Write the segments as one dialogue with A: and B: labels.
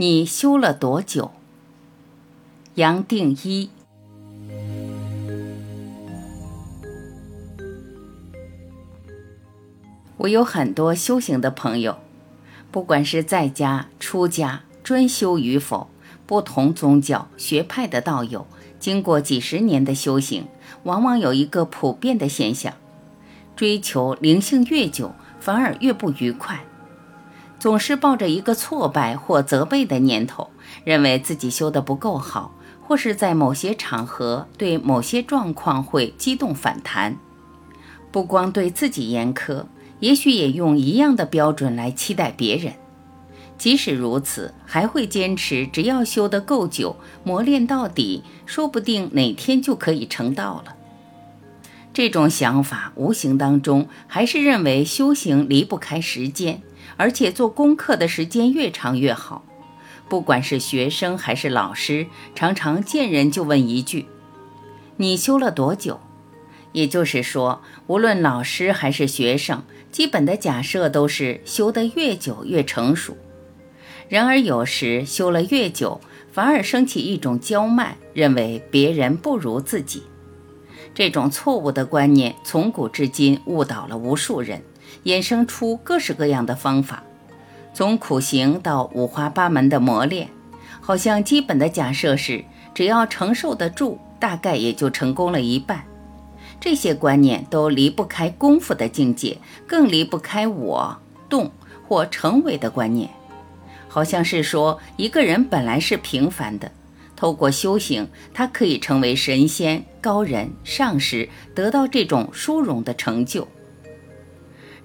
A: 你修了多久？杨定一。我有很多修行的朋友，不管是在家、出家、专修与否，不同宗教学派的道友，经过几十年的修行，往往有一个普遍的现象：追求灵性越久，反而越不愉快。总是抱着一个挫败或责备的念头，认为自己修得不够好，或是在某些场合对某些状况会激动反弹。不光对自己严苛，也许也用一样的标准来期待别人。即使如此，还会坚持，只要修得够久，磨练到底，说不定哪天就可以成道了。这种想法无形当中还是认为修行离不开时间。而且做功课的时间越长越好，不管是学生还是老师，常常见人就问一句：“你修了多久？”也就是说，无论老师还是学生，基本的假设都是修得越久越成熟。然而有时修了越久，反而升起一种骄慢，认为别人不如自己。这种错误的观念从古至今误导了无数人。衍生出各式各样的方法，从苦行到五花八门的磨练，好像基本的假设是只要承受得住，大概也就成功了一半。这些观念都离不开功夫的境界，更离不开我动或成为的观念。好像是说一个人本来是平凡的，透过修行，他可以成为神仙、高人、上师，得到这种殊荣的成就。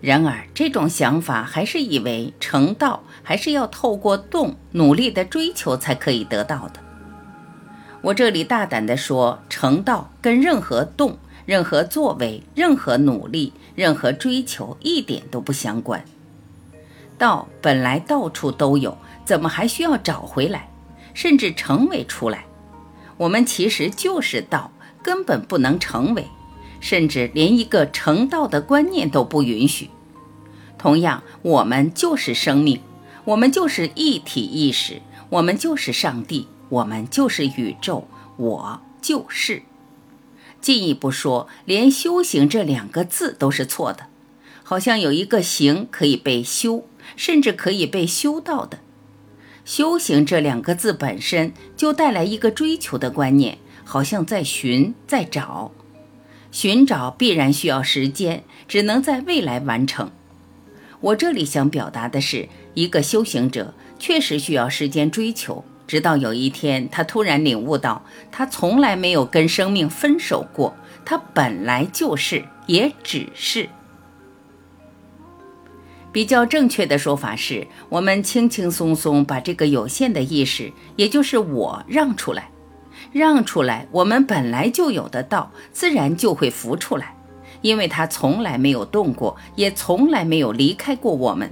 A: 然而，这种想法还是以为成道还是要透过动努力的追求才可以得到的。我这里大胆地说，成道跟任何动、任何作为、任何努力、任何追求一点都不相关。道本来到处都有，怎么还需要找回来，甚至成为出来？我们其实就是道，根本不能成为。甚至连一个成道的观念都不允许。同样，我们就是生命，我们就是一体意识，我们就是上帝，我们就是宇宙，我就是。进一步说，连修行这两个字都是错的，好像有一个行可以被修，甚至可以被修到的。修行这两个字本身就带来一个追求的观念，好像在寻，在找。寻找必然需要时间，只能在未来完成。我这里想表达的是，一个修行者确实需要时间追求，直到有一天他突然领悟到，他从来没有跟生命分手过，他本来就是，也只是。比较正确的说法是，我们轻轻松松把这个有限的意识，也就是我让出来。让出来，我们本来就有的道，自然就会浮出来，因为它从来没有动过，也从来没有离开过我们。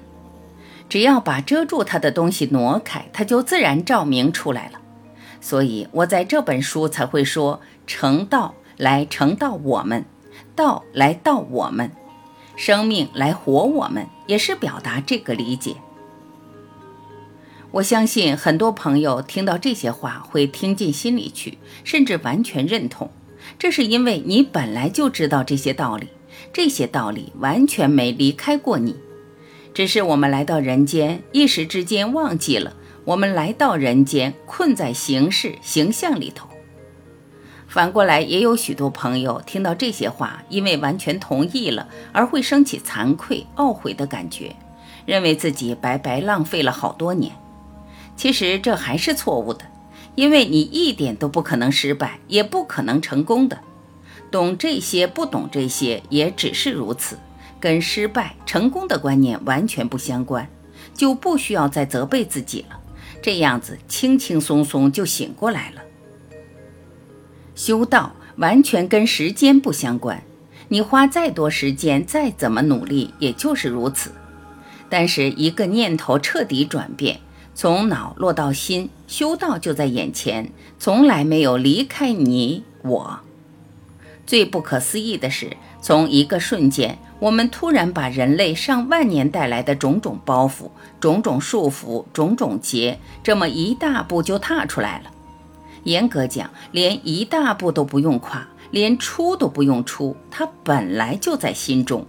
A: 只要把遮住它的东西挪开，它就自然照明出来了。所以我在这本书才会说，成道来成道我们，道来道我们，生命来活我们，也是表达这个理解。我相信很多朋友听到这些话会听进心里去，甚至完全认同。这是因为你本来就知道这些道理，这些道理完全没离开过你。只是我们来到人间，一时之间忘记了，我们来到人间困在形式形象里头。反过来，也有许多朋友听到这些话，因为完全同意了，而会升起惭愧、懊悔的感觉，认为自己白白浪费了好多年。其实这还是错误的，因为你一点都不可能失败，也不可能成功的。懂这些不懂这些也只是如此，跟失败成功的观念完全不相关，就不需要再责备自己了。这样子轻轻松松就醒过来了。修道完全跟时间不相关，你花再多时间，再怎么努力，也就是如此。但是一个念头彻底转变。从脑落到心，修道就在眼前，从来没有离开你我。最不可思议的是，从一个瞬间，我们突然把人类上万年带来的种种包袱、种种束缚、种种结，这么一大步就踏出来了。严格讲，连一大步都不用跨，连出都不用出，它本来就在心中。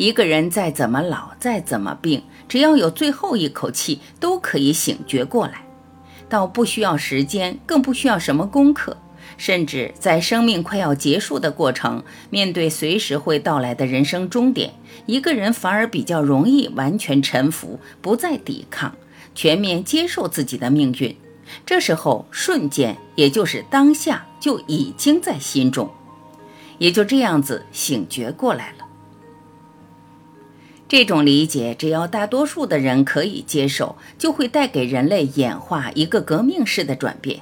A: 一个人再怎么老，再怎么病，只要有最后一口气，都可以醒觉过来，倒不需要时间，更不需要什么功课。甚至在生命快要结束的过程，面对随时会到来的人生终点，一个人反而比较容易完全臣服，不再抵抗，全面接受自己的命运。这时候，瞬间，也就是当下，就已经在心中，也就这样子醒觉过来了。这种理解，只要大多数的人可以接受，就会带给人类演化一个革命式的转变。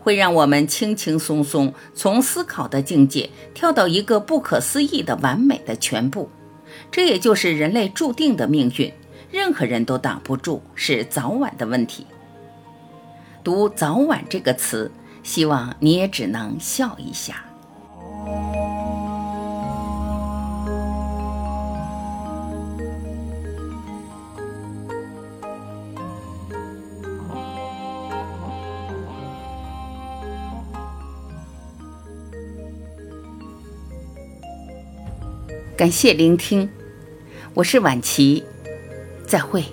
A: 会让我们轻轻松松从思考的境界跳到一个不可思议的完美的全部，这也就是人类注定的命运，任何人都挡不住，是早晚的问题。读“早晚”这个词，希望你也只能笑一下。感谢聆听，我是晚琪，再会。